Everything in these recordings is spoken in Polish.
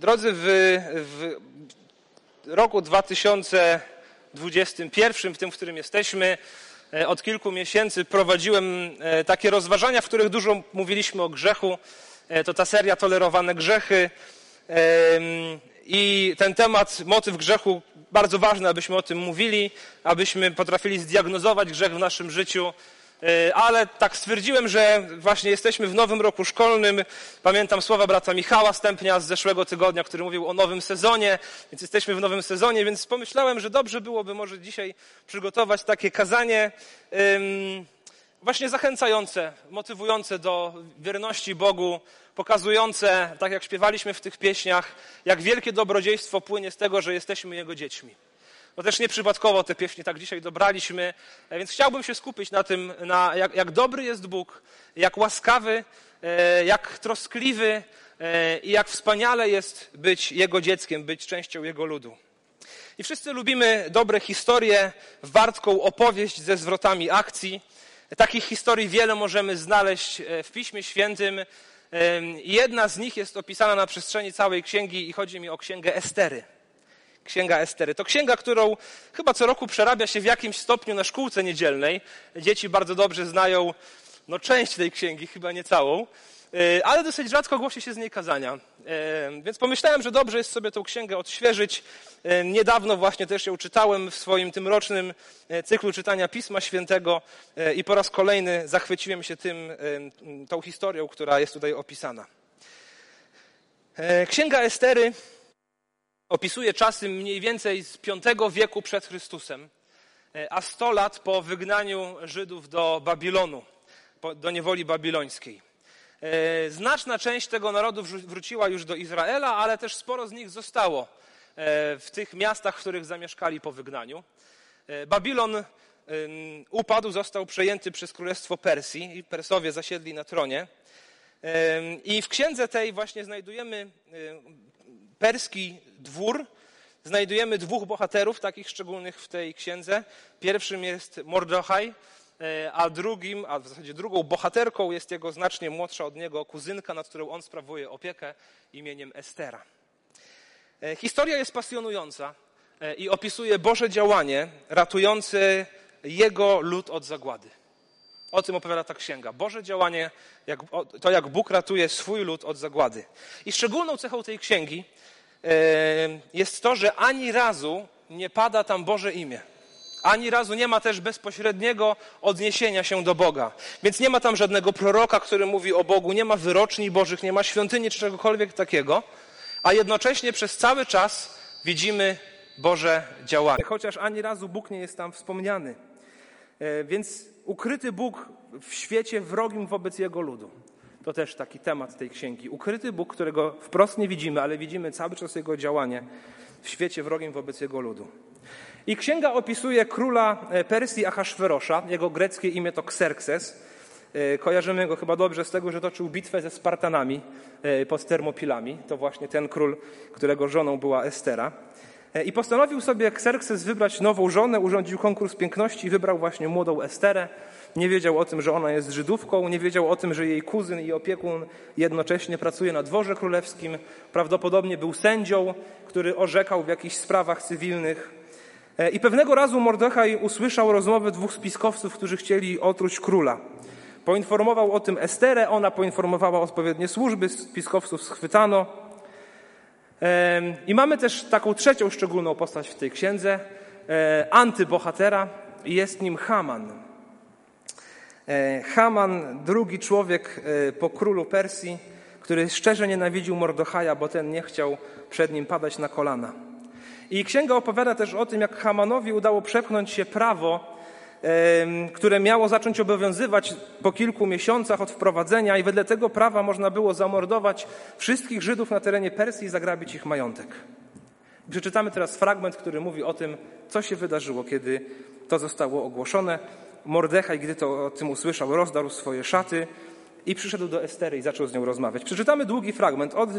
Drodzy, w, w roku 2021, w tym, w którym jesteśmy, e, od kilku miesięcy prowadziłem e, takie rozważania, w których dużo mówiliśmy o grzechu. E, to ta seria Tolerowane Grzechy. I ten temat, motyw grzechu, bardzo ważny, abyśmy o tym mówili, abyśmy potrafili zdiagnozować grzech w naszym życiu ale tak stwierdziłem, że właśnie jesteśmy w nowym roku szkolnym. Pamiętam słowa brata Michała Stępnia z zeszłego tygodnia, który mówił o nowym sezonie, więc jesteśmy w nowym sezonie, więc pomyślałem, że dobrze byłoby może dzisiaj przygotować takie kazanie właśnie zachęcające, motywujące do wierności Bogu, pokazujące, tak jak śpiewaliśmy w tych pieśniach, jak wielkie dobrodziejstwo płynie z tego, że jesteśmy Jego dziećmi. Bo też nieprzypadkowo te pieśni tak dzisiaj dobraliśmy, e, więc chciałbym się skupić na tym, na jak, jak dobry jest Bóg, jak łaskawy, e, jak troskliwy e, i jak wspaniale jest być Jego dzieckiem, być częścią Jego ludu. I wszyscy lubimy dobre historie, wartką opowieść ze zwrotami akcji. Takich historii wiele możemy znaleźć w Piśmie Świętym. Jedna z nich jest opisana na przestrzeni całej księgi i chodzi mi o księgę Estery. Księga Estery. To księga, którą chyba co roku przerabia się w jakimś stopniu na szkółce niedzielnej. Dzieci bardzo dobrze znają no, część tej księgi, chyba nie całą, e, ale dosyć rzadko głosi się z niej kazania. E, więc pomyślałem, że dobrze jest sobie tę księgę odświeżyć. E, niedawno właśnie też ją czytałem w swoim tym rocznym cyklu czytania Pisma Świętego i po raz kolejny zachwyciłem się tym, tą historią, która jest tutaj opisana. Księga Estery opisuje czasy mniej więcej z V wieku przed Chrystusem, e, a 100 lat po wygnaniu Żydów do Babilonu, do niewoli babilońskiej. E, znaczna część tego narodu wróciła już do Izraela, ale też sporo z nich zostało e, w tych miastach, w których zamieszkali po wygnaniu. Babilon upadł, został przejęty przez królestwo Persji i Persowie zasiedli na tronie. I w księdze tej właśnie znajdujemy perski dwór znajdujemy dwóch bohaterów, takich szczególnych w tej księdze. Pierwszym jest Mordechaj, e, a drugim, a w zasadzie drugą bohaterką jest jego znacznie młodsza od niego kuzynka, nad którą on sprawuje opiekę imieniem Estera. E, historia jest pasjonująca e, i opisuje Boże działanie ratujące jego lud od zagłady. O tym opowiada ta księga. Boże działanie, to jak Bóg ratuje swój lud od zagłady. I szczególną cechą tej księgi jest to, że ani razu nie pada tam Boże imię. Ani razu nie ma też bezpośredniego odniesienia się do Boga. Więc nie ma tam żadnego proroka, który mówi o Bogu, nie ma wyroczni Bożych, nie ma świątyni czy czegokolwiek takiego, a jednocześnie przez cały czas widzimy Boże działanie. Chociaż ani razu Bóg nie jest tam wspomniany. E, więc ukryty Bóg w świecie wrogim wobec Jego ludu. To też taki temat tej księgi. Ukryty Bóg, którego wprost nie widzimy, ale widzimy cały czas Jego działanie w świecie wrogim wobec Jego ludu. I księga opisuje króla e, Persji Ahasferosza. Jego greckie imię to Xerxes. E, kojarzymy go chyba dobrze z tego, że toczył bitwę ze Spartanami pod Termopilami. To właśnie ten król, którego żoną była Estera. I postanowił sobie Xerxes wybrać nową żonę, urządził konkurs piękności i wybrał właśnie młodą Esterę nie wiedział o tym, że ona jest Żydówką, nie wiedział o tym, że jej kuzyn i opiekun jednocześnie pracuje na dworze królewskim. Prawdopodobnie był sędzią, który orzekał w jakichś sprawach cywilnych. E, I pewnego razu Mordechaj usłyszał rozmowę dwóch spiskowców, którzy chcieli otruć króla. Poinformował o tym Esterę, ona poinformowała odpowiednie służby, spiskowców schwytano. I mamy też taką trzecią szczególną postać w tej księdze, e, antybohatera, jest nim Haman. E, Haman, drugi człowiek e, po królu Persji, który szczerze nienawidził Mordochaja, bo ten nie chciał przed nim padać na kolana. I księga opowiada też o tym, jak Hamanowi udało przepchnąć się prawo, które miało zacząć obowiązywać po kilku miesiącach od wprowadzenia, i wedle tego prawa można było zamordować wszystkich Żydów na terenie Persji i zagrabić ich majątek. Przeczytamy teraz fragment, który mówi o tym, co się wydarzyło, kiedy to zostało ogłoszone. Mordechaj, gdy to o tym usłyszał, rozdarł swoje szaty i przyszedł do Estery i zaczął z nią rozmawiać. Przeczytamy długi fragment od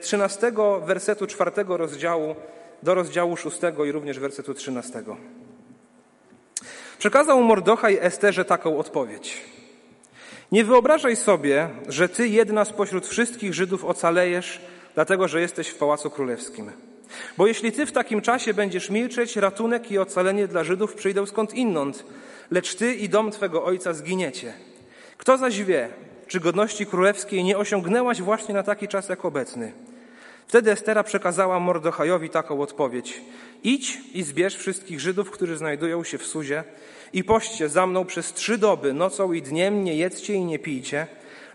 13 e, wersetu 4 rozdziału do rozdziału 6 i również wersetu 13. Przekazał Mordochaj Esterze taką odpowiedź. Nie wyobrażaj sobie, że ty jedna spośród wszystkich Żydów ocalejesz, dlatego że jesteś w pałacu królewskim. Bo jeśli ty w takim czasie będziesz milczeć, ratunek i ocalenie dla Żydów przyjdą skąd inąd, lecz ty i dom twego ojca zginiecie. Kto zaś wie, czy godności królewskiej nie osiągnęłaś właśnie na taki czas jak obecny? Wtedy Estera przekazała Mordochajowi taką odpowiedź. Idź i zbierz wszystkich Żydów, którzy znajdują się w Suzie i poście za mną przez trzy doby, nocą i dniem, nie jedzcie i nie pijcie.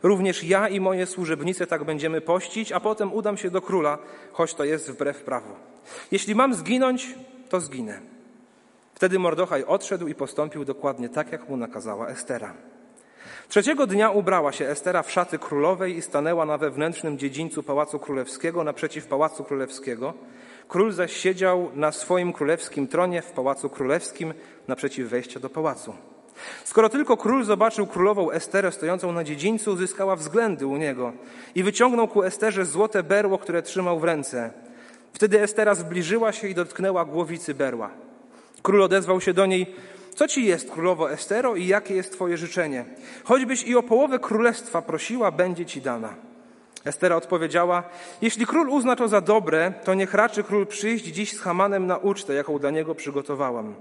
Również ja i moje służebnice tak będziemy pościć, a potem udam się do króla, choć to jest wbrew prawu. Jeśli mam zginąć, to zginę. Wtedy Mordochaj odszedł i postąpił dokładnie tak, jak mu nakazała Estera. Trzeciego dnia ubrała się Estera w szaty królowej i stanęła na wewnętrznym dziedzińcu Pałacu Królewskiego naprzeciw Pałacu Królewskiego. Król zaś siedział na swoim królewskim tronie w Pałacu Królewskim naprzeciw wejścia do pałacu. Skoro tylko król zobaczył królową Esterę stojącą na dziedzińcu, uzyskała względy u niego i wyciągnął ku Esterze złote berło, które trzymał w ręce. Wtedy Estera zbliżyła się i dotknęła głowicy berła. Król odezwał się do niej: Co ci jest, królowo Estero, i jakie jest twoje życzenie? Choćbyś i o połowę królestwa prosiła, będzie ci dana. Estera odpowiedziała: Jeśli król uzna to za dobre, to niech raczy król przyjść dziś z Hamanem na ucztę, jaką dla niego przygotowałam.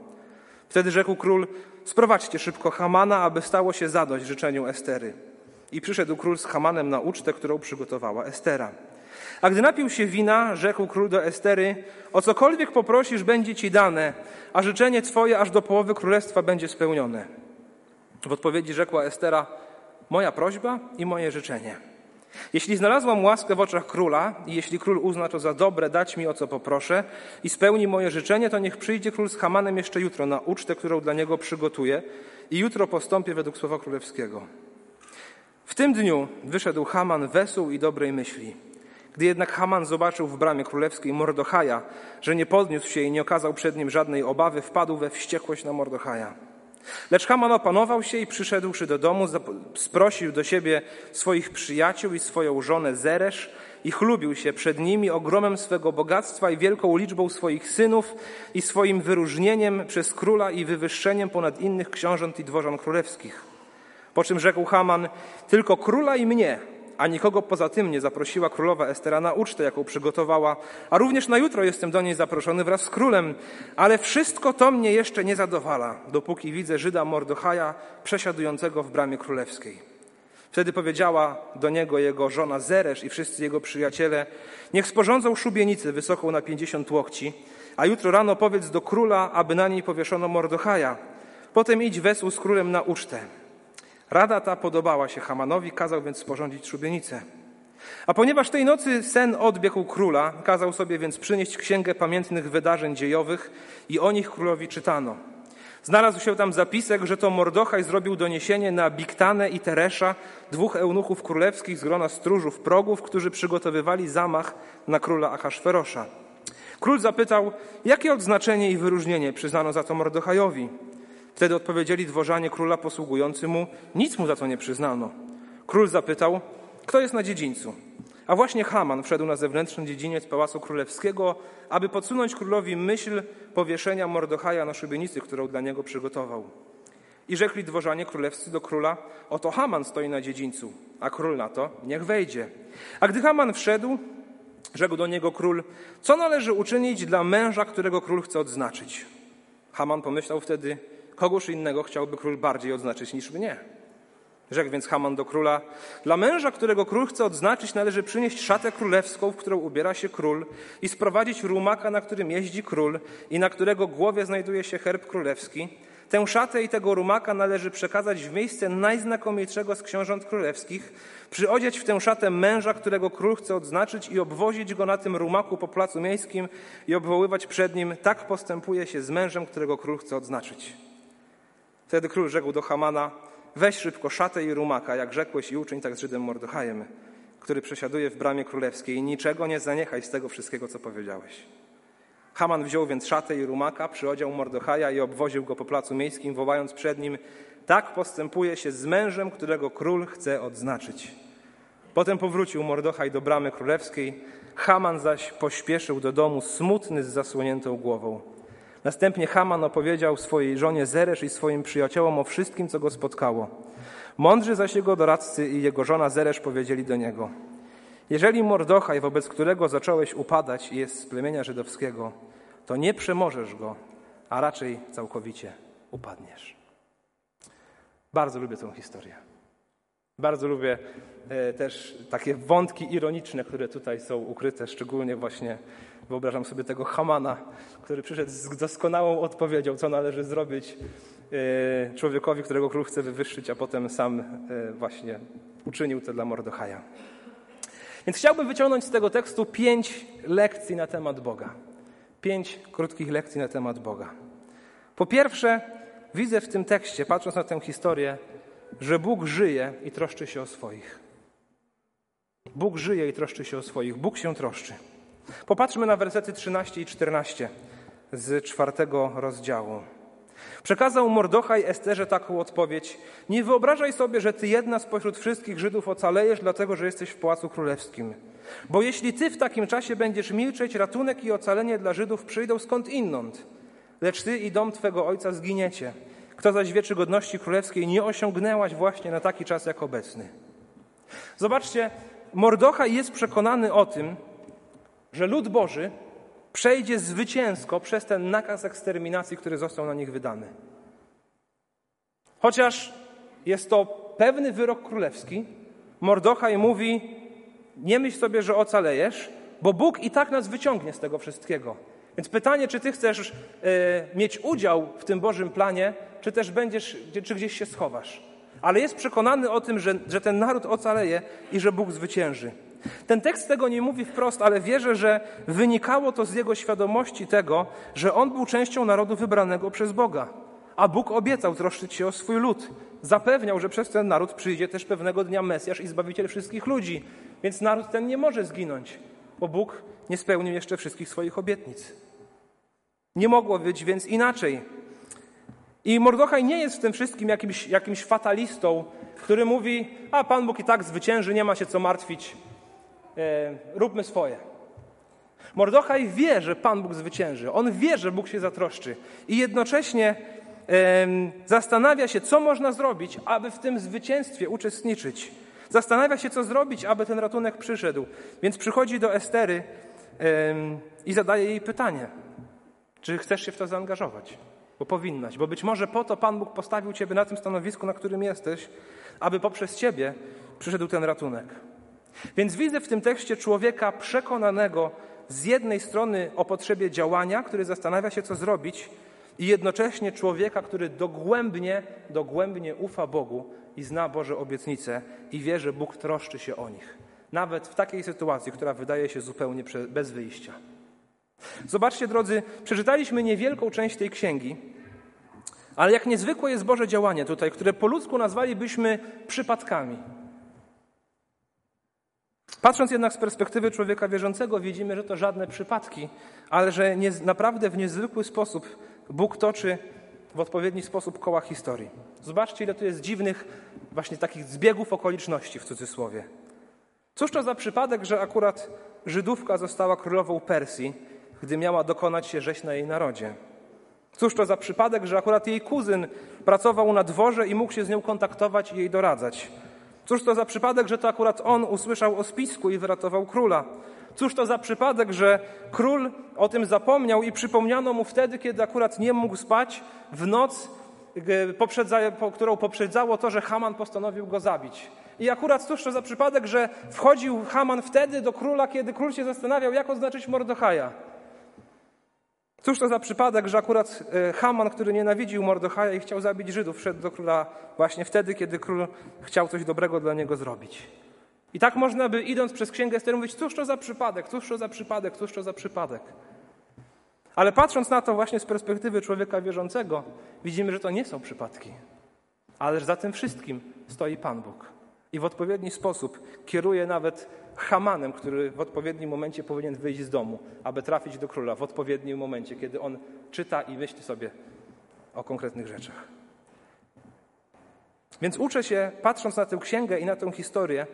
Wtedy rzekł król: Sprowadźcie szybko Hamana, aby stało się zadość życzeniu Estery. I przyszedł król z Hamanem na ucztę, którą przygotowała Estera. A gdy napił się wina, rzekł król do Estery: O cokolwiek poprosisz, będzie ci dane, a życzenie twoje aż do połowy królestwa będzie spełnione. W odpowiedzi rzekła Estera: Moja prośba i moje życzenie. Jeśli znalazłam łaskę w oczach króla i jeśli król uzna to za dobre dać mi o co poproszę i spełni moje życzenie, to niech przyjdzie król z Hamanem jeszcze jutro na ucztę, którą dla niego przygotuję i jutro postąpię według słowa królewskiego. W tym dniu wyszedł Haman wesół i dobrej myśli. Gdy jednak Haman zobaczył w bramie królewskiej Mordochaja, że nie podniósł się i nie okazał przed nim żadnej obawy, wpadł we wściekłość na Mordochaja. Lecz Haman opanował się i przyszedłszy do domu, sprosił do siebie swoich przyjaciół i swoją żonę Zeresz i chlubił się przed nimi ogromem swego bogactwa i wielką liczbą swoich synów i swoim wyróżnieniem przez króla i wywyższeniem ponad innych książąt i dworzan królewskich. Po czym rzekł Haman, tylko króla i mnie a nikogo poza tym nie zaprosiła królowa Estera na ucztę, jaką przygotowała, a również na jutro jestem do niej zaproszony wraz z królem, ale wszystko to mnie jeszcze nie zadowala, dopóki widzę Żyda Mordochaja przesiadującego w bramie królewskiej. Wtedy powiedziała do niego jego żona Zeresz i wszyscy jego przyjaciele, niech sporządzą szubienicę wysoką na pięćdziesiąt łokci, a jutro rano powiedz do króla, aby na niej powieszono Mordochaja. Potem idź wesół z królem na ucztę. Rada ta podobała się Hamanowi, kazał więc sporządzić szubienicę. A ponieważ tej nocy sen odbiegł króla, kazał sobie więc przynieść księgę pamiętnych wydarzeń dziejowych i o nich królowi czytano. Znalazł się tam zapisek, że to Mordochaj zrobił doniesienie na Biktanę i Teresza, dwóch eunuchów królewskich z grona stróżów progów, którzy przygotowywali zamach na króla Achaszferosza. Król zapytał, jakie odznaczenie i wyróżnienie przyznano za to Mordochajowi. Wtedy odpowiedzieli dworzanie króla posługujący mu, nic mu za to nie przyznano. Król zapytał, kto jest na dziedzińcu? A właśnie Haman wszedł na zewnętrzny dziedziniec Pałacu Królewskiego, aby podsunąć królowi myśl powieszenia Mordochaja na szubienicy, którą dla niego przygotował. I rzekli dworzanie królewscy do króla, oto Haman stoi na dziedzińcu, a król na to, niech wejdzie. A gdy Haman wszedł, rzekł do niego król, co należy uczynić dla męża, którego król chce odznaczyć? Haman pomyślał wtedy, Kogoż innego chciałby król bardziej odznaczyć niż mnie. Rzekł więc Haman do króla: Dla męża, którego król chce odznaczyć, należy przynieść szatę królewską, w którą ubiera się król, i sprowadzić rumaka, na którym jeździ król i na którego głowie znajduje się herb królewski. Tę szatę i tego rumaka należy przekazać w miejsce najznakomitszego z książąt królewskich, przyodziać w tę szatę męża, którego król chce odznaczyć i obwozić go na tym rumaku po placu miejskim i obwoływać przed nim, tak postępuje się z mężem, którego król chce odznaczyć. Wtedy król rzekł do Hamana, weź szybko szatę i rumaka, jak rzekłeś i uczyń tak z Żydem Mordochajem, który przesiaduje w bramie królewskiej i niczego nie zaniechaj z tego wszystkiego, co powiedziałeś. Haman wziął więc szatę i rumaka, przyodział Mordochaja i obwoził go po placu miejskim, wołając przed nim, tak postępuje się z mężem, którego król chce odznaczyć. Potem powrócił Mordochaj do bramy królewskiej, Haman zaś pośpieszył do domu smutny z zasłoniętą głową. Następnie Haman opowiedział swojej żonie Zeresz i swoim przyjaciołom o wszystkim, co go spotkało. Mądrzy zaś jego doradcy i jego żona Zeresz powiedzieli do niego: Jeżeli Mordochaj, wobec którego zacząłeś upadać, jest z plemienia żydowskiego, to nie przemożesz go, a raczej całkowicie upadniesz. Bardzo lubię tę historię. Bardzo lubię e, też takie wątki ironiczne, które tutaj są ukryte, szczególnie właśnie wyobrażam sobie tego Hamana, który przyszedł z doskonałą odpowiedzią, co należy zrobić e, człowiekowi, którego król chce wywyższyć, a potem sam e, właśnie uczynił to dla Mordochaja. Więc chciałbym wyciągnąć z tego tekstu pięć lekcji na temat Boga. Pięć krótkich lekcji na temat Boga. Po pierwsze, widzę w tym tekście, patrząc na tę historię, że Bóg żyje i troszczy się o swoich. Bóg żyje i troszczy się o swoich. Bóg się troszczy. Popatrzmy na wersety 13 i 14 z czwartego rozdziału. Przekazał Mordochaj Esterze taką odpowiedź: Nie wyobrażaj sobie, że ty jedna spośród wszystkich Żydów ocalejesz, dlatego że jesteś w pałacu królewskim. Bo jeśli ty w takim czasie będziesz milczeć, ratunek i ocalenie dla Żydów przyjdą skąd inąd. Lecz ty i dom twego ojca zginiecie. Kto zaś wieczy godności królewskiej nie osiągnęłaś właśnie na taki czas jak obecny. Zobaczcie, Mordochaj jest przekonany o tym, że lud Boży przejdzie zwycięsko przez ten nakaz eksterminacji, który został na nich wydany. Chociaż jest to pewny wyrok królewski, Mordochaj mówi: Nie myśl sobie, że ocalejesz, bo Bóg i tak nas wyciągnie z tego wszystkiego. Więc pytanie, czy ty chcesz e, mieć udział w tym Bożym planie, czy też będziesz, czy gdzieś się schowasz. Ale jest przekonany o tym, że, że ten naród ocaleje i że Bóg zwycięży. Ten tekst tego nie mówi wprost, ale wierzę, że wynikało to z jego świadomości tego, że on był częścią narodu wybranego przez Boga. A Bóg obiecał troszczyć się o swój lud. Zapewniał, że przez ten naród przyjdzie też pewnego dnia Mesjasz i Zbawiciel wszystkich ludzi. Więc naród ten nie może zginąć, bo Bóg nie spełnił jeszcze wszystkich swoich obietnic. Nie mogło być więc inaczej. I Mordochaj nie jest w tym wszystkim jakimś, jakimś fatalistą, który mówi, a Pan Bóg i tak zwycięży, nie ma się co martwić, e, róbmy swoje. Mordochaj wie, że Pan Bóg zwycięży. On wie, że Bóg się zatroszczy. I jednocześnie zastanawia się, co można zrobić, aby w tym zwycięstwie uczestniczyć. Zastanawia się, co zrobić, aby ten ratunek przyszedł. Więc przychodzi do Estery i zadaje jej pytanie, czy chcesz się w to zaangażować bo powinnaś, bo być może po to Pan Bóg postawił Ciebie na tym stanowisku, na którym jesteś, aby poprzez Ciebie przyszedł ten ratunek. Więc widzę w tym tekście człowieka przekonanego z jednej strony o potrzebie działania, który zastanawia się, co zrobić, i jednocześnie człowieka, który dogłębnie, dogłębnie ufa Bogu i zna Boże obietnice i wie, że Bóg troszczy się o nich. Nawet w takiej sytuacji, która wydaje się zupełnie bez wyjścia. Zobaczcie, drodzy, przeczytaliśmy niewielką część tej księgi, ale jak niezwykłe jest Boże działanie tutaj, które po ludzku nazwalibyśmy przypadkami. Patrząc jednak z perspektywy człowieka wierzącego, widzimy, że to żadne przypadki, ale że nie, naprawdę w niezwykły sposób Bóg toczy w odpowiedni sposób koła historii. Zobaczcie, ile tu jest dziwnych, właśnie takich zbiegów okoliczności w cudzysłowie. Cóż to za przypadek, że akurat Żydówka została królową Persji, gdy miała dokonać się rzeź na jej narodzie. Cóż to za przypadek, że akurat jej kuzyn pracował na dworze i mógł się z nią kontaktować i jej doradzać. Cóż to za przypadek, że to akurat on usłyszał o spisku i wyratował króla. Cóż to za przypadek, że król o tym zapomniał i przypomniano mu wtedy, kiedy akurat nie mógł spać w noc, którą poprzedzało to, że Haman postanowił go zabić. I akurat cóż to za przypadek, że wchodził Haman wtedy do króla, kiedy król się zastanawiał, jak oznaczyć Mordochaja. Cóż to za przypadek, że akurat e, Haman, który nienawidził Mordochaja i chciał zabić Żydów, wszedł do króla właśnie wtedy, kiedy król chciał coś dobrego dla niego zrobić. I tak można by, idąc przez Księgę Ester, mówić, cóż to za przypadek, cóż to za przypadek, cóż to za przypadek. Ale patrząc na to właśnie z perspektywy człowieka wierzącego, widzimy, że to nie są przypadki. Ale za tym wszystkim stoi Pan Bóg. I w odpowiedni sposób kieruje nawet Hamanem, który w odpowiednim momencie powinien wyjść z domu, aby trafić do króla w odpowiednim momencie, kiedy on czyta i myśli sobie o konkretnych rzeczach. Więc uczę się, patrząc na tę księgę i na tę historię,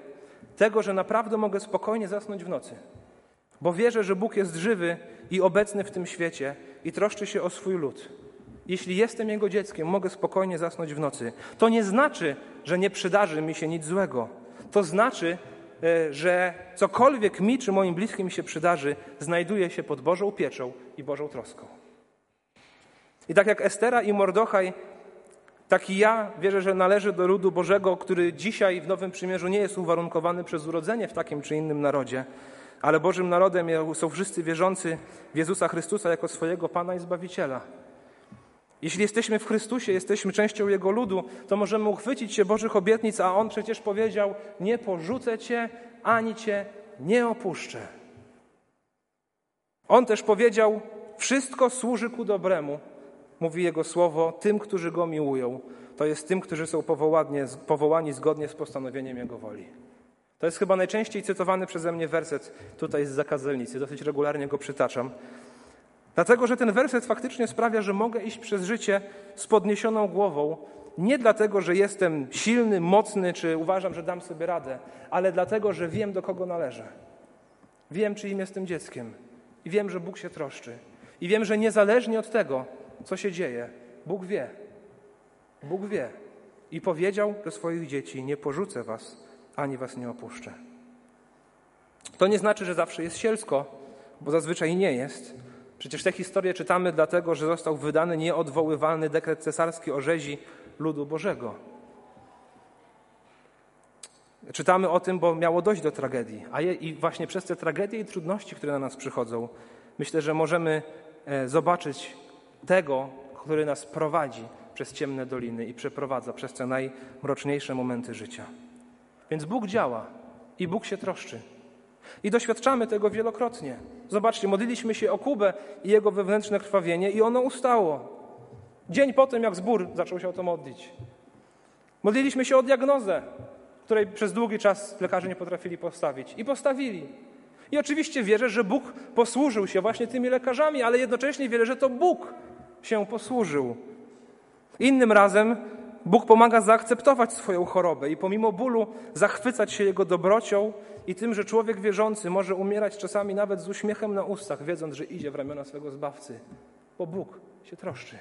tego, że naprawdę mogę spokojnie zasnąć w nocy, bo wierzę, że Bóg jest żywy i obecny w tym świecie i troszczy się o swój lud. Jeśli jestem Jego dzieckiem, mogę spokojnie zasnąć w nocy. To nie znaczy, że nie przydarzy mi się nic złego. To znaczy, e, że cokolwiek mi czy moim bliskim się przydarzy, znajduje się pod Bożą pieczą i Bożą troską. I tak jak Estera i Mordochaj, taki ja wierzę, że należy do ludu Bożego, który dzisiaj w Nowym Przymierzu nie jest uwarunkowany przez urodzenie w takim czy innym narodzie, ale Bożym narodem są wszyscy wierzący w Jezusa Chrystusa jako swojego Pana i Zbawiciela. Jeśli jesteśmy w Chrystusie, jesteśmy częścią Jego ludu, to możemy uchwycić się Bożych obietnic, a On przecież powiedział: Nie porzucę Cię, ani Cię nie opuszczę. On też powiedział: Wszystko służy ku dobremu, mówi Jego słowo, tym, którzy Go miłują. To jest tym, którzy są powołani zgodnie z postanowieniem Jego woli. To jest chyba najczęściej cytowany przeze mnie werset tutaj z zakazelnicy. Dosyć regularnie go przytaczam. Dlatego, że ten werset faktycznie sprawia, że mogę iść przez życie z podniesioną głową, nie dlatego, że jestem silny, mocny, czy uważam, że dam sobie radę, ale dlatego, że wiem, do kogo należę. Wiem, czyim jestem dzieckiem i wiem, że Bóg się troszczy. I wiem, że niezależnie od tego, co się dzieje, Bóg wie. Bóg wie. I powiedział do swoich dzieci: Nie porzucę was, ani was nie opuszczę. To nie znaczy, że zawsze jest sielsko, bo zazwyczaj nie jest. Przecież tę historię czytamy dlatego, że został wydany nieodwoływalny dekret cesarski o rzezi ludu Bożego. Czytamy o tym, bo miało dojść do tragedii. A je, i właśnie przez te tragedie i trudności, które na nas przychodzą, myślę, że możemy e, zobaczyć tego, który nas prowadzi przez ciemne doliny i przeprowadza przez te najmroczniejsze momenty życia. Więc Bóg działa i Bóg się troszczy. I doświadczamy tego wielokrotnie. Zobaczcie, modliliśmy się o Kubę i jego wewnętrzne krwawienie i ono ustało. Dzień po tym, jak zbór zaczął się o to modlić. Modliliśmy się o diagnozę, której przez długi czas lekarze nie potrafili postawić. I postawili. I oczywiście wierzę, że Bóg posłużył się właśnie tymi lekarzami, ale jednocześnie wierzę, że to Bóg się posłużył. Innym razem Bóg pomaga zaakceptować swoją chorobę i pomimo bólu zachwycać się Jego dobrocią i tym, że człowiek wierzący może umierać czasami nawet z uśmiechem na ustach, wiedząc, że idzie w ramiona swego Zbawcy, bo Bóg się troszczy.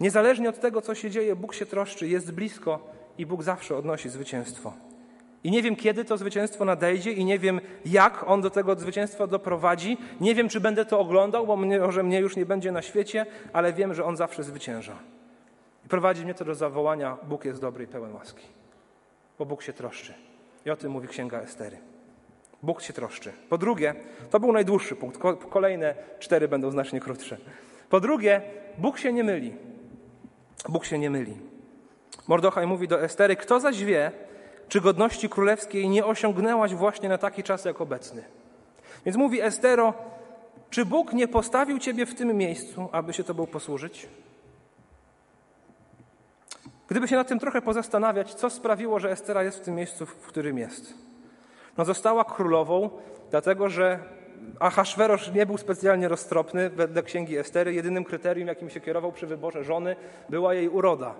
Niezależnie od tego, co się dzieje, Bóg się troszczy, jest blisko i Bóg zawsze odnosi zwycięstwo. I nie wiem, kiedy to zwycięstwo nadejdzie, i nie wiem, jak on do tego zwycięstwa doprowadzi. Nie wiem, czy będę to oglądał, bo może mnie już nie będzie na świecie, ale wiem, że on zawsze zwycięża. Prowadzi mnie to do zawołania: Bóg jest dobry i pełen łaski, bo Bóg się troszczy. I o tym mówi Księga Estery. Bóg się troszczy. Po drugie, to był najdłuższy punkt, kolejne cztery będą znacznie krótsze. Po drugie, Bóg się nie myli. Bóg się nie myli. Mordochaj mówi do Estery: Kto zaś wie, czy godności królewskiej nie osiągnęłaś właśnie na taki czas jak obecny? Więc mówi Estero: Czy Bóg nie postawił ciebie w tym miejscu, aby się tobą posłużyć? Gdyby się nad tym trochę pozastanawiać, co sprawiło, że Estera jest w tym miejscu, w którym jest. No została królową, dlatego że Ahasverosz nie był specjalnie roztropny wedle księgi Estery. Jedynym kryterium, jakim się kierował przy wyborze żony, była jej uroda.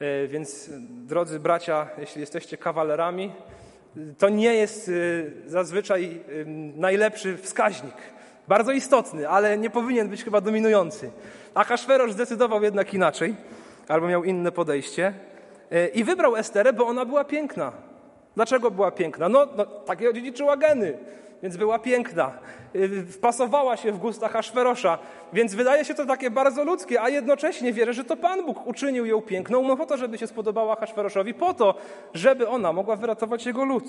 E, więc, drodzy bracia, jeśli jesteście kawalerami, to nie jest e, zazwyczaj e, najlepszy wskaźnik. Bardzo istotny, ale nie powinien być chyba dominujący. Ahasverosz zdecydował jednak inaczej albo miał inne podejście. E, I wybrał Esterę, bo ona była piękna. Dlaczego była piękna? No, no takie odziedziczyła geny, więc była piękna. E, wpasowała się w gustach Aszferosza, więc wydaje się to takie bardzo ludzkie, a jednocześnie wierzę, że to Pan Bóg uczynił ją piękną, no po to, żeby się spodobała Aszferoszowi, po to, żeby ona mogła wyratować jego lud.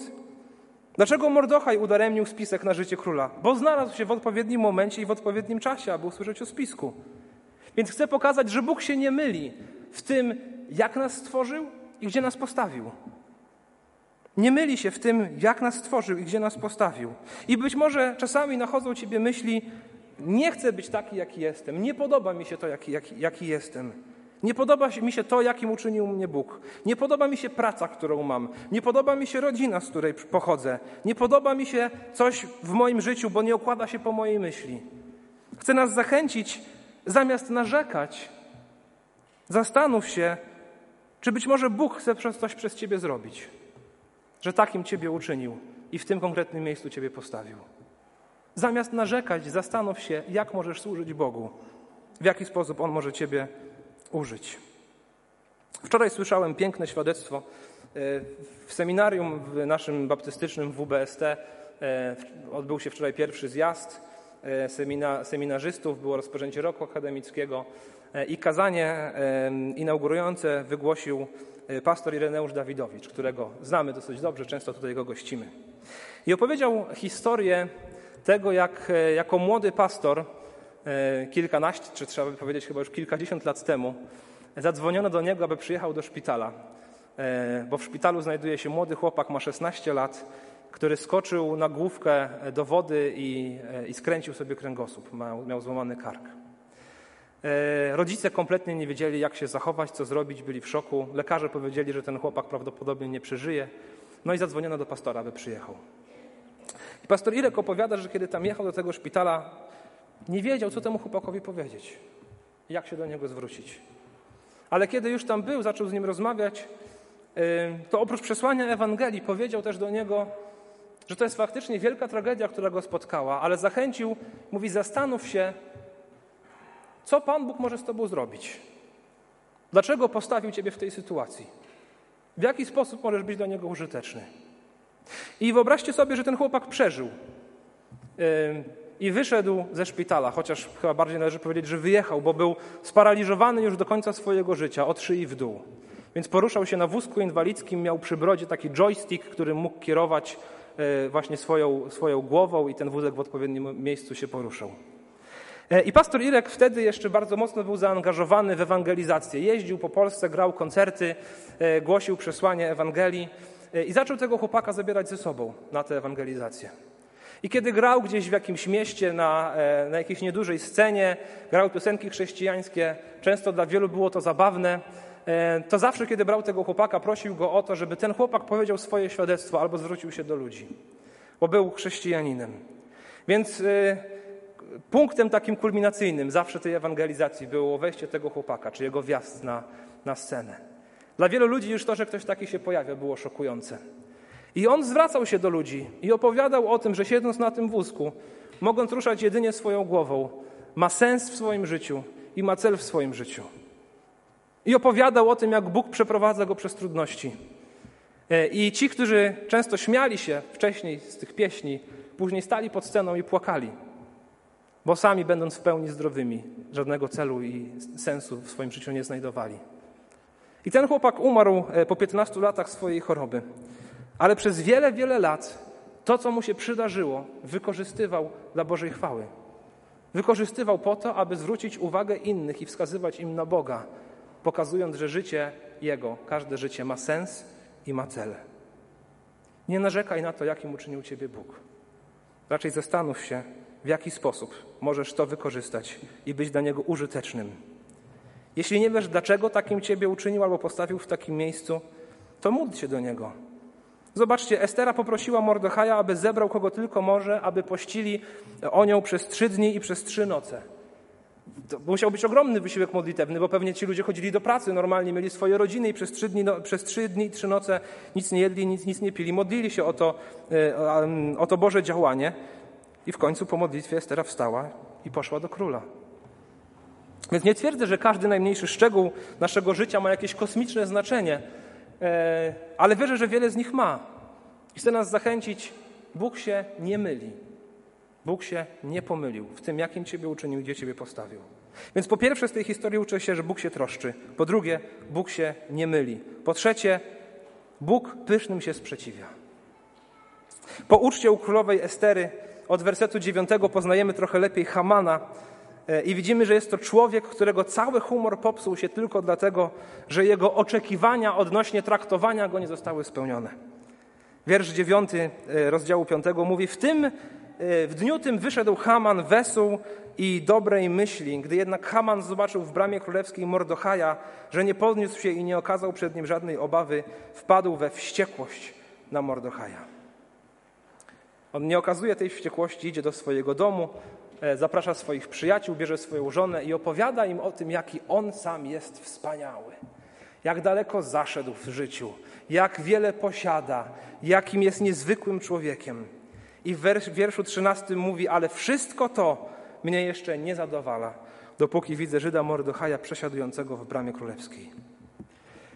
Dlaczego Mordochaj udaremnił spisek na życie króla? Bo znalazł się w odpowiednim momencie i w odpowiednim czasie, aby usłyszeć o spisku. Więc chcę pokazać, że Bóg się nie myli, w tym, jak nas stworzył i gdzie nas postawił. Nie myli się w tym, jak nas stworzył i gdzie nas postawił. I być może czasami nachodzą ciebie myśli, nie chcę być taki, jaki jestem, nie podoba mi się to, jaki, jaki, jaki jestem. Nie podoba mi się to, jakim uczynił mnie Bóg. Nie podoba mi się praca, którą mam. Nie podoba mi się rodzina, z której pochodzę. Nie podoba mi się coś w moim życiu, bo nie okłada się po mojej myśli. Chcę nas zachęcić, zamiast narzekać, Zastanów się, czy być może Bóg chce coś przez ciebie zrobić, że takim ciebie uczynił i w tym konkretnym miejscu ciebie postawił. Zamiast narzekać, zastanów się, jak możesz służyć Bogu, w jaki sposób On może ciebie użyć. Wczoraj słyszałem piękne świadectwo W seminarium w naszym baptystycznym WBST odbył się wczoraj pierwszy zjazd semina, seminarzystów, było rozpoczęcie roku akademickiego i kazanie inaugurujące wygłosił pastor Ireneusz Dawidowicz, którego znamy dosyć dobrze, często tutaj go gościmy. I opowiedział historię tego, jak jako młody pastor, kilkanaście, czy trzeba by powiedzieć chyba już kilkadziesiąt lat temu, zadzwoniono do niego, aby przyjechał do szpitala, bo w szpitalu znajduje się młody chłopak, ma 16 lat, który skoczył na główkę do wody i, i skręcił sobie kręgosłup, miał, miał złamany kark. Rodzice kompletnie nie wiedzieli, jak się zachować, co zrobić, byli w szoku. Lekarze powiedzieli, że ten chłopak prawdopodobnie nie przeżyje. No i zadzwoniono do pastora, aby przyjechał. I pastor Irek opowiada, że kiedy tam jechał do tego szpitala, nie wiedział, co temu chłopakowi powiedzieć, jak się do niego zwrócić. Ale kiedy już tam był, zaczął z nim rozmawiać, to oprócz przesłania Ewangelii powiedział też do niego, że to jest faktycznie wielka tragedia, która go spotkała, ale zachęcił, mówi: Zastanów się, co Pan Bóg może z Tobą zrobić. Dlaczego postawił Ciebie w tej sytuacji? W jaki sposób możesz być dla Niego użyteczny? I wyobraźcie sobie, że ten chłopak przeżył i wyszedł ze szpitala, chociaż chyba bardziej należy powiedzieć, że wyjechał, bo był sparaliżowany już do końca swojego życia, od szyi w dół. Więc poruszał się na wózku inwalidzkim, miał przy brodzie taki joystick, który mógł kierować e, właśnie swoją, swoją głową i ten wózek w odpowiednim miejscu się poruszał. E, I pastor Irek wtedy jeszcze bardzo mocno był zaangażowany w ewangelizację. Jeździł po Polsce, grał koncerty, e, głosił przesłanie Ewangelii i zaczął tego chłopaka zabierać ze sobą na tę ewangelizację. I kiedy grał gdzieś w jakimś mieście na, na jakiejś niedużej scenie, grał piosenki chrześcijańskie, często dla wielu było to zabawne, E, to zawsze, kiedy brał tego chłopaka, prosił go o to, żeby ten chłopak powiedział swoje świadectwo albo zwrócił się do ludzi, bo był chrześcijaninem. Więc e, punktem takim kulminacyjnym zawsze tej ewangelizacji było wejście tego chłopaka, czy jego wjazd na, na scenę. Dla wielu ludzi już to, że ktoś taki się pojawia, było szokujące. I on zwracał się do ludzi i opowiadał o tym, że siedząc na tym wózku, mogąc ruszać jedynie swoją głową, ma sens w swoim życiu i ma cel w swoim życiu. I opowiadał o tym, jak Bóg przeprowadza go przez trudności. E, I ci, którzy często śmiali się wcześniej z tych pieśni, później stali pod sceną i płakali, bo sami, będąc w pełni zdrowymi, żadnego celu i sensu w swoim życiu nie znajdowali. I ten chłopak umarł e, po 15 latach swojej choroby, ale przez wiele, wiele lat to, co mu się przydarzyło, wykorzystywał dla Bożej chwały. Wykorzystywał po to, aby zwrócić uwagę innych i wskazywać im na Boga, pokazując, że życie Jego, każde życie ma sens i ma cel. Nie narzekaj na to, jakim uczynił Ciebie Bóg. Raczej zastanów się, w jaki sposób możesz to wykorzystać i być dla Niego użytecznym. Jeśli nie wiesz, dlaczego takim Ciebie uczynił albo postawił w takim miejscu, to módl się do Niego. Zobaczcie, Estera poprosiła Mordechaja, aby zebrał kogo tylko może, aby pościli o nią przez trzy dni i przez trzy noce. To musiał być ogromny wysiłek modlitewny, bo pewnie ci ludzie chodzili do pracy, normalnie mieli swoje rodziny i przez trzy dni, no, przez trzy dni trzy noce nic nie jedli, nic, nic nie pili. Modlili się o to, e, o to Boże działanie i w końcu po modlitwie Estera wstała i poszła do króla. Więc nie twierdzę, że każdy najmniejszy szczegół naszego życia ma jakieś kosmiczne znaczenie, e, ale wierzę, że wiele z nich ma. I chcę nas zachęcić, Bóg się nie myli. Bóg się nie pomylił w tym, jakim Ciebie uczynił, gdzie Ciebie postawił. Więc po pierwsze z tej historii uczę się, że Bóg się troszczy. Po drugie, Bóg się nie myli. Po trzecie, Bóg pysznym się sprzeciwia. Po uczcie u królowej Estery od wersetu dziewiątego poznajemy trochę lepiej Hamana e, i widzimy, że jest to człowiek, którego cały humor popsuł się tylko dlatego, że jego oczekiwania odnośnie traktowania go nie zostały spełnione. Wiersz dziewiąty e, rozdziału piątego mówi: W tym w dniu tym wyszedł Haman wesół i dobrej myśli. Gdy jednak Haman zobaczył w bramie królewskiej Mordochaja, że nie podniósł się i nie okazał przed nim żadnej obawy, wpadł we wściekłość na Mordochaja. On nie okazuje tej wściekłości, idzie do swojego domu, e, zaprasza swoich przyjaciół, bierze swoją żonę i opowiada im o tym, jaki on sam jest wspaniały, jak daleko zaszedł w życiu, jak wiele posiada, jakim jest niezwykłym człowiekiem. I w wierszu 13 mówi, ale wszystko to mnie jeszcze nie zadowala, dopóki widzę Żyda Mordochaja przesiadującego w bramie królewskiej.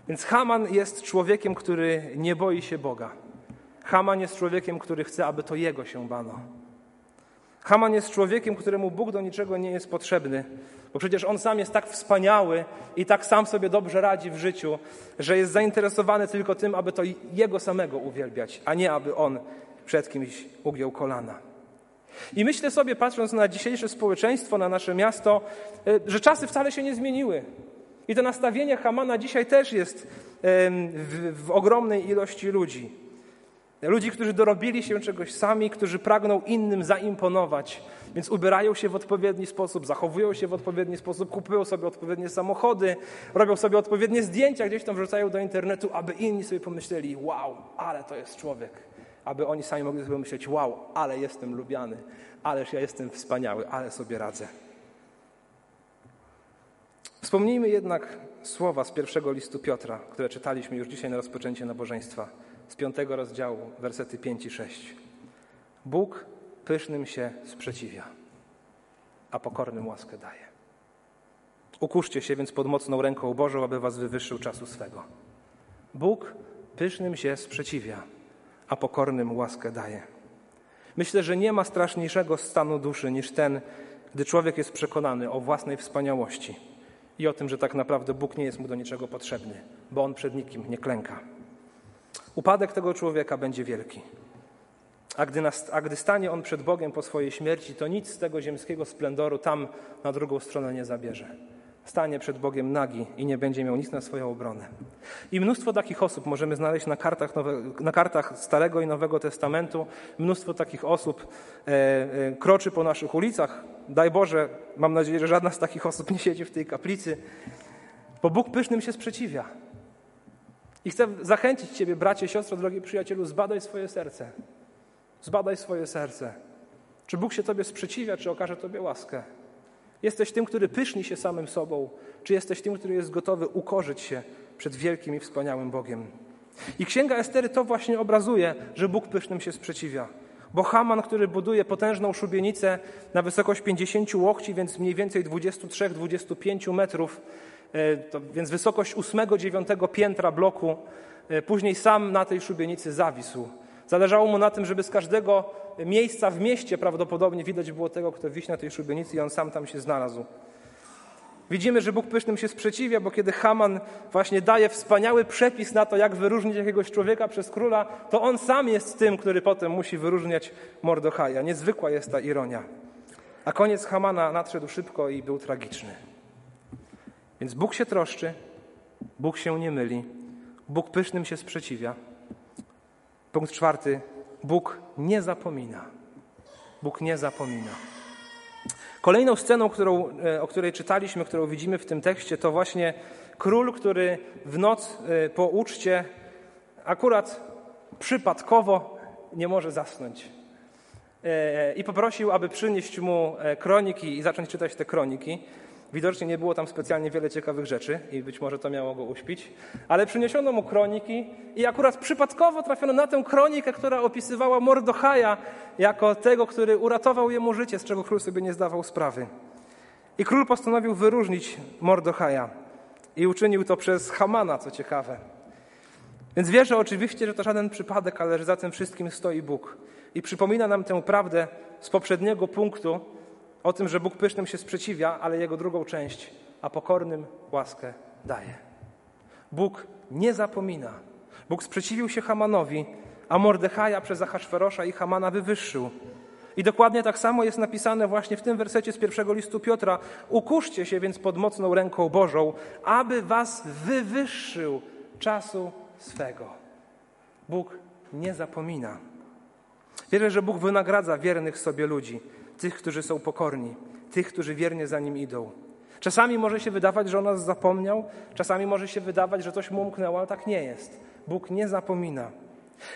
Więc Haman jest człowiekiem, który nie boi się Boga. Haman jest człowiekiem, który chce, aby to jego się bano. Haman jest człowiekiem, któremu Bóg do niczego nie jest potrzebny, bo przecież on sam jest tak wspaniały i tak sam sobie dobrze radzi w życiu, że jest zainteresowany tylko tym, aby to jego samego uwielbiać, a nie aby on przed kimś ugiął kolana. I myślę sobie, patrząc na dzisiejsze społeczeństwo, na nasze miasto, e, że czasy wcale się nie zmieniły. I to nastawienie Hamana dzisiaj też jest w, w ogromnej ilości ludzi. Ludzi, którzy dorobili się czegoś sami, którzy pragną innym zaimponować, więc ubierają się w odpowiedni sposób, zachowują się w odpowiedni sposób, kupują sobie odpowiednie samochody, robią sobie odpowiednie zdjęcia, gdzieś tam wrzucają do internetu, aby inni sobie pomyśleli: Wow, ale to jest człowiek. Aby oni sami mogli sobie myśleć: Wow, ale jestem lubiany, ależ ja jestem wspaniały, ale sobie radzę. Wspomnijmy jednak słowa z pierwszego listu Piotra, które czytaliśmy już dzisiaj na rozpoczęcie nabożeństwa z piątego rozdziału, wersety 5 i 6. Bóg pysznym się sprzeciwia, a pokornym łaskę daje. Ukuszcie się więc pod mocną ręką Bożą, aby was wywyższył czasu swego. Bóg pysznym się sprzeciwia, a pokornym łaskę daje. Myślę, że nie ma straszniejszego stanu duszy niż ten, gdy człowiek jest przekonany o własnej wspaniałości i o tym, że tak naprawdę Bóg nie jest mu do niczego potrzebny, bo on przed nikim nie klęka. Upadek tego człowieka będzie wielki. A gdy, nas, a gdy stanie on przed Bogiem po swojej śmierci, to nic z tego ziemskiego splendoru tam na drugą stronę nie zabierze. Stanie przed Bogiem nagi i nie będzie miał nic na swoją obronę. I mnóstwo takich osób możemy znaleźć na kartach, nowe, na kartach Starego i Nowego Testamentu. Mnóstwo takich osób e, e, kroczy po naszych ulicach. Daj Boże, mam nadzieję, że żadna z takich osób nie siedzi w tej kaplicy, bo Bóg pysznym się sprzeciwia. I chcę zachęcić Ciebie, bracie, siostro, drogi przyjacielu, zbadaj swoje serce. Zbadaj swoje serce. Czy Bóg się Tobie sprzeciwia, czy okaże Tobie łaskę? Jesteś tym, który pyszni się samym sobą, czy jesteś tym, który jest gotowy ukorzyć się przed wielkim i wspaniałym Bogiem? I Księga Estery to właśnie obrazuje, że Bóg pysznym się sprzeciwia. Bo Haman, który buduje potężną szubienicę na wysokość 50 łokci, więc mniej więcej 23-25 metrów, to więc wysokość ósmego, dziewiątego piętra bloku, e, później sam na tej szubienicy zawisł. Zależało mu na tym, żeby z każdego miejsca w mieście prawdopodobnie widać było tego, kto wisi na tej szubienicy i on sam tam się znalazł. Widzimy, że Bóg pysznym się sprzeciwia, bo kiedy Haman właśnie daje wspaniały przepis na to, jak wyróżnić jakiegoś człowieka przez króla, to on sam jest tym, który potem musi wyróżniać Mordochaja. Niezwykła jest ta ironia. A koniec Hamana nadszedł szybko i był tragiczny. Więc Bóg się troszczy, Bóg się nie myli, Bóg pysznym się sprzeciwia. Punkt czwarty. Bóg nie zapomina. Bóg nie zapomina. Kolejną sceną, którą, e, o której czytaliśmy, którą widzimy w tym tekście, to właśnie król, który w noc e, po uczcie akurat przypadkowo nie może zasnąć. E, I poprosił, aby przynieść mu kroniki i zacząć czytać te kroniki. Widocznie nie było tam specjalnie wiele ciekawych rzeczy i być może to miało go uśpić, ale przyniesiono mu kroniki i akurat przypadkowo trafiono na tę kronikę, która opisywała Mordochaja jako tego, który uratował jemu życie, z czego król sobie nie zdawał sprawy. I król postanowił wyróżnić Mordochaja i uczynił to przez Hamana, co ciekawe. Więc wierzę oczywiście, że to żaden przypadek, ale że za tym wszystkim stoi Bóg. I przypomina nam tę prawdę z poprzedniego punktu, o tym, że Bóg pysznym się sprzeciwia, ale jego drugą część, a pokornym łaskę daje. Bóg nie zapomina. Bóg sprzeciwił się Hamanowi, a Mordechaja przez Ahasferosza i Hamana wywyższył. I dokładnie tak samo jest napisane właśnie w tym wersecie z pierwszego listu Piotra. Ukuszcie się więc pod mocną ręką Bożą, aby was wywyższył czasu swego. Bóg nie zapomina. Wierzę, że Bóg wynagradza wiernych sobie ludzi tych, którzy są pokorni, tych, którzy wiernie za nim idą. Czasami może się wydawać, że on nas zapomniał, czasami może się wydawać, że coś mu umknęło, ale tak nie jest. Bóg nie zapomina.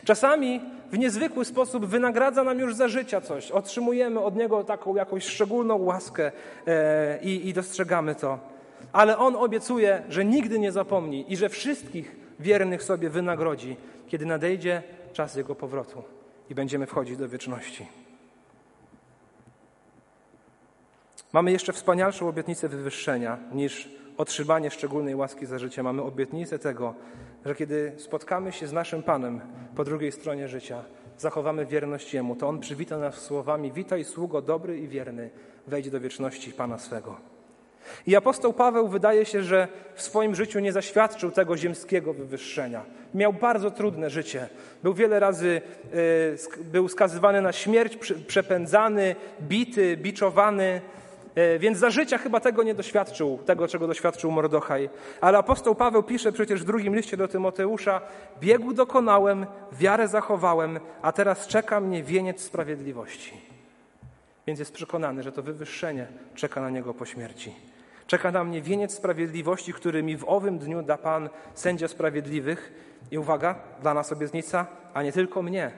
Czasami w niezwykły sposób wynagradza nam już za życia coś. Otrzymujemy od Niego taką jakąś szczególną łaskę e, i, i dostrzegamy to. Ale On obiecuje, że nigdy nie zapomni i że wszystkich wiernych sobie wynagrodzi, kiedy nadejdzie czas Jego powrotu i będziemy wchodzić do wieczności. Mamy jeszcze wspanialszą obietnicę wywyższenia niż otrzymanie szczególnej łaski za życie. Mamy obietnicę tego, że kiedy spotkamy się z naszym Panem po drugiej stronie życia, zachowamy wierność Jemu, to On przywita nas słowami: Witaj, sługo dobry i wierny, wejdź do wieczności Pana swego. I apostoł Paweł wydaje się, że w swoim życiu nie zaświadczył tego ziemskiego wywyższenia. Miał bardzo trudne życie. Był wiele razy e, był skazywany na śmierć, przepędzany, bity, biczowany. E, więc za życia chyba tego nie doświadczył, tego czego doświadczył Mordochaj. Ale apostoł Paweł pisze przecież w drugim liście do Tymoteusza: Biegu dokonałem, wiarę zachowałem, a teraz czeka mnie wieniec sprawiedliwości. Więc jest przekonany, że to wywyższenie czeka na niego po śmierci. Czeka na mnie wieniec sprawiedliwości, który mi w owym dniu da Pan, sędzia sprawiedliwych. I uwaga, dla nas obietnica, a nie tylko mnie,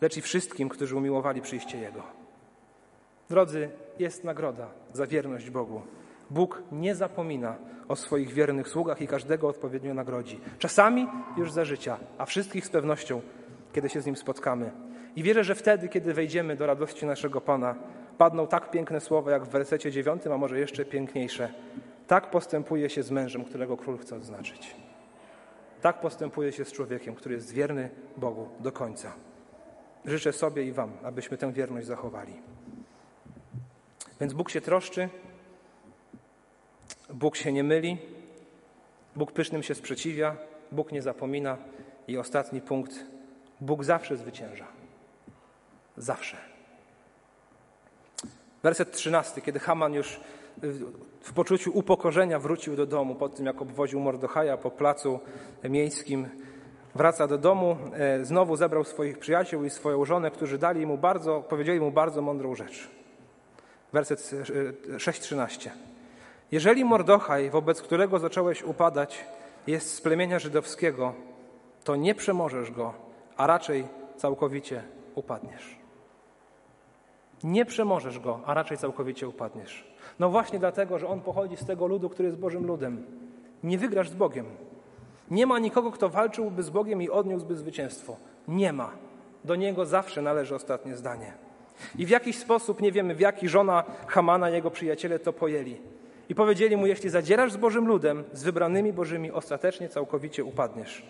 lecz i wszystkim, którzy umiłowali przyjście Jego. Drodzy, jest nagroda za wierność Bogu. Bóg nie zapomina o swoich wiernych sługach i każdego odpowiednio nagrodzi. Czasami już za życia, a wszystkich z pewnością, kiedy się z Nim spotkamy. I wierzę, że wtedy, kiedy wejdziemy do radości naszego Pana, padną tak piękne słowa, jak w wersecie dziewiątym, a może jeszcze piękniejsze. Tak postępuje się z mężem, którego król chce odznaczyć. Tak postępuje się z człowiekiem, który jest wierny Bogu do końca. Życzę sobie i Wam, abyśmy tę wierność zachowali. Więc Bóg się troszczy, Bóg się nie myli, Bóg pysznym się sprzeciwia, Bóg nie zapomina i ostatni punkt: Bóg zawsze zwycięża. Zawsze. Werset 13, kiedy Haman już w poczuciu upokorzenia wrócił do domu po tym, jak obwoził Mordochaja po placu miejskim. Wraca do domu, e, znowu zebrał swoich przyjaciół i swoją żonę, którzy dali mu bardzo, powiedzieli mu bardzo mądrą rzecz. Werset 6:13. Jeżeli Mordochaj, wobec którego zacząłeś upadać, jest z plemienia żydowskiego, to nie przemożesz go, a raczej całkowicie upadniesz. Nie przemożesz go, a raczej całkowicie upadniesz. No właśnie dlatego, że on pochodzi z tego ludu, który jest Bożym ludem. Nie wygrasz z Bogiem. Nie ma nikogo, kto walczyłby z Bogiem i odniósłby zwycięstwo. Nie ma. Do niego zawsze należy ostatnie zdanie. I w jakiś sposób, nie wiemy w jaki, żona Hamana, jego przyjaciele to pojęli. I powiedzieli mu, jeśli zadzierasz z Bożym ludem, z wybranymi Bożymi, ostatecznie całkowicie upadniesz.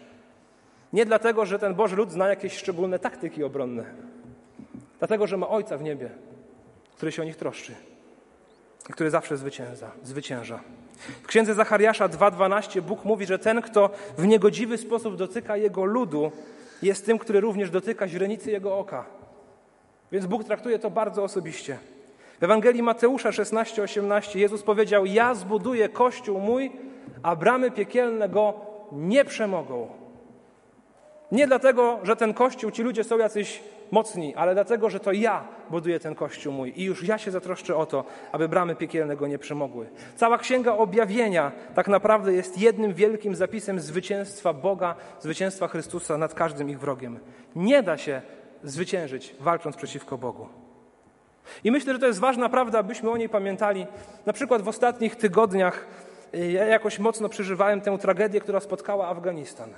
Nie dlatego, że ten Boży lud zna jakieś szczególne taktyki obronne. Dlatego, że ma Ojca w niebie, który się o nich troszczy i który zawsze zwycięża. zwycięża. W księdze Zachariasza 2:12 Bóg mówi, że ten, kto w niegodziwy sposób dotyka jego ludu, jest tym, który również dotyka źrenicy jego oka. Więc Bóg traktuje to bardzo osobiście. W Ewangelii Mateusza 16:18 Jezus powiedział: Ja zbuduję kościół mój, a bramy piekielne go nie przemogą. Nie dlatego, że ten kościół, ci ludzie są jacyś mocni, ale dlatego, że to ja buduję ten kościół mój i już ja się zatroszczę o to, aby bramy piekielne go nie przemogły. Cała księga objawienia tak naprawdę jest jednym wielkim zapisem zwycięstwa Boga, zwycięstwa Chrystusa nad każdym ich wrogiem. Nie da się zwyciężyć walcząc przeciwko Bogu. I myślę, że to jest ważna prawda, abyśmy o niej pamiętali. Na przykład w ostatnich tygodniach y, ja jakoś mocno przeżywałem tę tragedię, która spotkała Afganistan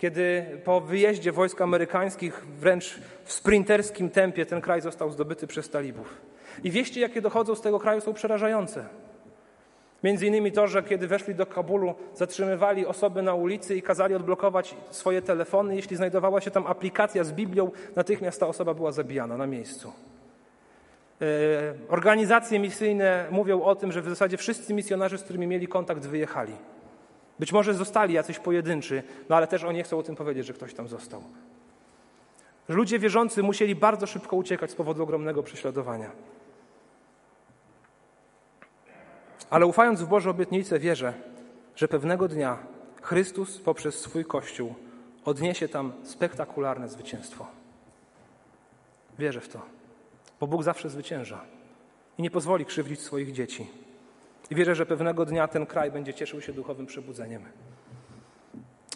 kiedy po wyjeździe wojsk amerykańskich wręcz w sprinterskim tempie ten kraj został zdobyty przez talibów. I wieści, jakie dochodzą z tego kraju, są przerażające. Między innymi to, że kiedy weszli do Kabulu, zatrzymywali osoby na ulicy i kazali odblokować swoje telefony. Jeśli znajdowała się tam aplikacja z Biblią, natychmiast ta osoba była zabijana na miejscu. E, organizacje misyjne mówią o tym, że w zasadzie wszyscy misjonarze, z którymi mieli kontakt, wyjechali. Być może zostali jacyś pojedynczy, no ale też oni nie chcą o tym powiedzieć, że ktoś tam został. Ludzie wierzący musieli bardzo szybko uciekać z powodu ogromnego prześladowania. Ale ufając w Boże obietnice, wierzę, że pewnego dnia Chrystus poprzez swój Kościół odniesie tam spektakularne zwycięstwo. Wierzę w to, bo Bóg zawsze zwycięża i nie pozwoli krzywdzić swoich dzieci. I wierzę, że pewnego dnia ten kraj będzie cieszył się duchowym przebudzeniem.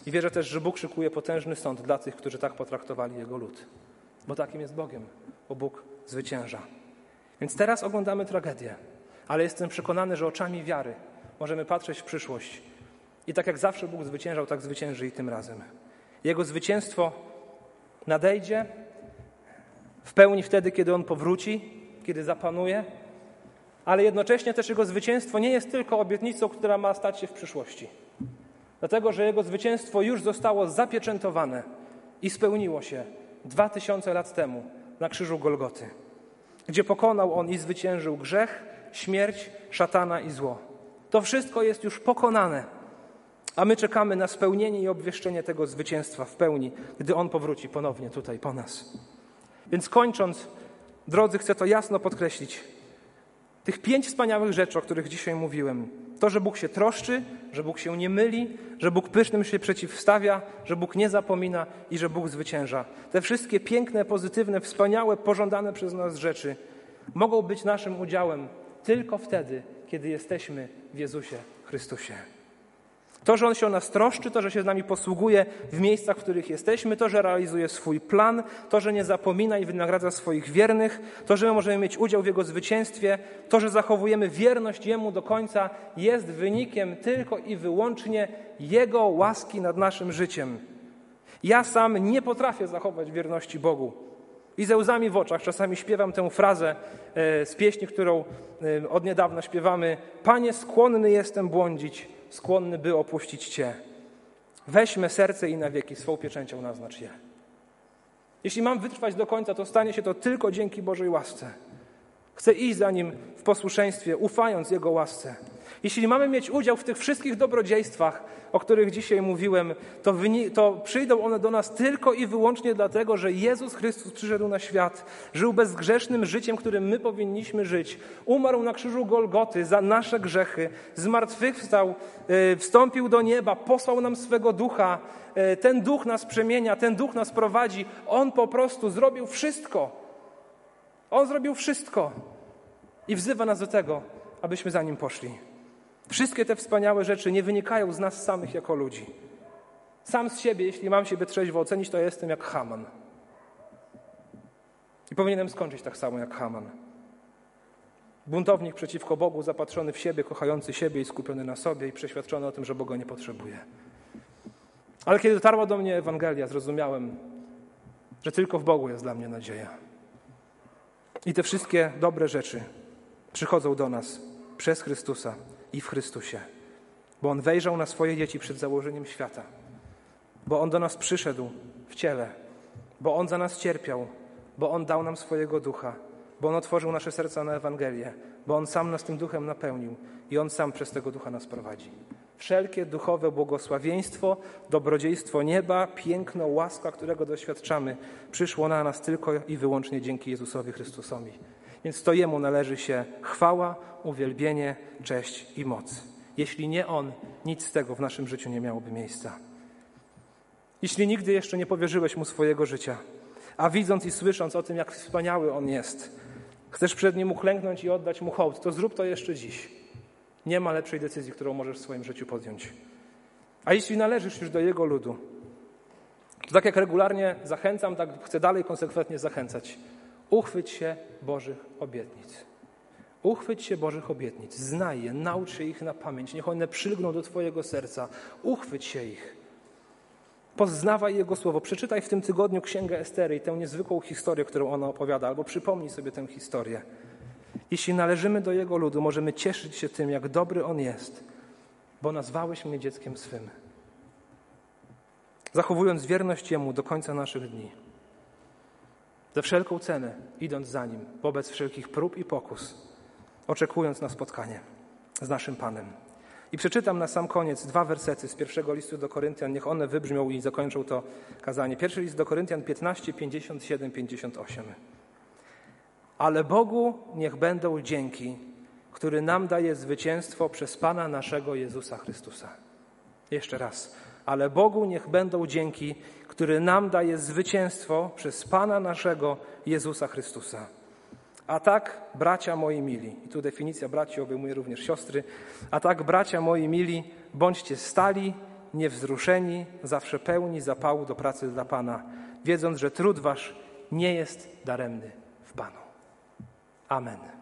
I wierzę też, że Bóg szykuje potężny sąd dla tych, którzy tak potraktowali Jego lud. Bo takim jest Bogiem, bo Bóg zwycięża. Więc teraz oglądamy tragedię, ale jestem przekonany, że oczami wiary możemy patrzeć w przyszłość. I tak jak zawsze Bóg zwyciężał, tak zwycięży i tym razem. Jego zwycięstwo nadejdzie w pełni wtedy, kiedy On powróci, kiedy zapanuje, ale jednocześnie też Jego zwycięstwo nie jest tylko obietnicą, która ma stać się w przyszłości. Dlatego, że Jego zwycięstwo już zostało zapieczętowane i spełniło się dwa tysiące lat temu na krzyżu Golgoty, gdzie pokonał On i zwyciężył grzech, śmierć, szatana i zło. To wszystko jest już pokonane, a my czekamy na spełnienie i obwieszczenie tego zwycięstwa w pełni, gdy On powróci ponownie tutaj po nas. Więc kończąc, drodzy, chcę to jasno podkreślić. Tych pięć wspaniałych rzeczy, o których dzisiaj mówiłem, to, że Bóg się troszczy, że Bóg się nie myli, że Bóg pysznym się przeciwstawia, że Bóg nie zapomina i że Bóg zwycięża. Te wszystkie piękne, pozytywne, wspaniałe, pożądane przez nas rzeczy mogą być naszym udziałem tylko wtedy, kiedy jesteśmy w Jezusie Chrystusie. To, że On się o nas troszczy, to, że się z nami posługuje w miejscach, w których jesteśmy, to, że realizuje swój plan, to, że nie zapomina i wynagradza swoich wiernych, to, że my możemy mieć udział w Jego zwycięstwie, to, że zachowujemy wierność Jemu do końca, jest wynikiem tylko i wyłącznie Jego łaski nad naszym życiem. Ja sam nie potrafię zachować wierności Bogu. I ze łzami w oczach czasami śpiewam tę frazę e, z pieśni, którą e, od niedawna śpiewamy. Panie, skłonny jestem błądzić, skłonny, by opuścić Cię. Weźmy serce i na wieki swą pieczęcią naznacz je. Jeśli mam wytrwać do końca, to stanie się to tylko dzięki Bożej łasce. Chcę iść za Nim w posłuszeństwie, ufając Jego łasce. Jeśli mamy mieć udział w tych wszystkich dobrodziejstwach, o których dzisiaj mówiłem, to, to, przyjdą one do nas tylko i wyłącznie dlatego, że Jezus Chrystus przyszedł na świat, żył bezgrzesznym życiem, którym my powinniśmy żyć, umarł na krzyżu Golgoty za nasze grzechy, zmartwychwstał, e, wstąpił do nieba, posłał nam swego ducha. E, ten duch nas przemienia, ten duch nas prowadzi. On po prostu zrobił wszystko. On zrobił wszystko i wzywa nas do tego, abyśmy za nim poszli. Wszystkie te wspaniałe rzeczy nie wynikają z nas samych jako ludzi. Sam z siebie, jeśli mam siebie trzeźwo ocenić, to jestem jak Haman. I powinienem skończyć tak samo jak Haman. Buntownik przeciwko Bogu, zapatrzony w siebie, kochający siebie i skupiony na sobie i przeświadczony o tym, że Boga nie potrzebuje. Ale kiedy dotarła do mnie Ewangelia, zrozumiałem, że tylko w Bogu jest dla mnie nadzieja. I te wszystkie dobre rzeczy przychodzą do nas przez Chrystusa i w Chrystusie. Bo On wejrzał na swoje dzieci przed założeniem świata. Bo On do nas przyszedł w ciele. Bo On za nas cierpiał. Bo On dał nam swojego ducha. Bo On otworzył nasze serca na Ewangelię. Bo On sam nas tym duchem napełnił. I On sam przez tego ducha nas prowadzi. Wszelkie duchowe błogosławieństwo, dobrodziejstwo nieba, piękno, łaska, którego doświadczamy, przyszło na nas tylko i wyłącznie dzięki Jezusowi Chrystusowi. Więc to Jemu należy się chwała, uwielbienie, cześć i moc. Jeśli nie On, nic z tego w naszym życiu nie miałoby miejsca. Jeśli nigdy jeszcze nie powierzyłeś Mu swojego życia, a widząc i słysząc o tym, jak wspaniały On jest, chcesz przed Nim uklęknąć i oddać Mu hołd, to zrób to jeszcze dziś. Nie ma lepszej decyzji, którą możesz w swoim życiu podjąć. A jeśli należysz już do Jego ludu, to tak jak regularnie zachęcam, tak chcę dalej konsekwentnie zachęcać. Uchwyć się Bożych obietnic. Uchwyć się Bożych obietnic, znaj je, naucz się ich na pamięć, niech one przylgną do Twojego serca. Uchwyć się ich. Poznawaj Jego słowo. Przeczytaj w tym tygodniu Księgę Estery i tę niezwykłą historię, którą ona opowiada, albo przypomnij sobie tę historię. Jeśli należymy do Jego ludu, możemy cieszyć się tym, jak dobry On jest, bo nazwałeś mnie dzieckiem swym. Zachowując wierność Jemu do końca naszych dni za wszelką cenę, idąc za Nim, wobec wszelkich prób i pokus, oczekując na spotkanie z naszym Panem. I przeczytam na sam koniec dwa wersety z pierwszego listu do Koryntian, niech one wybrzmią i zakończą to kazanie. Pierwszy list do Koryntian 15, 57, 58. Ale Bogu niech będą dzięki, który nam daje zwycięstwo przez Pana naszego Jezusa Chrystusa. Jeszcze raz. Ale Bogu niech będą dzięki, który nam daje zwycięstwo przez Pana naszego Jezusa Chrystusa. A tak, bracia moi mili, i tu definicja braci obejmuje również siostry, a tak, bracia moi mili, bądźcie stali, niewzruszeni, zawsze pełni zapału do pracy dla Pana, wiedząc, że trud wasz nie jest daremny w Panu. Amen.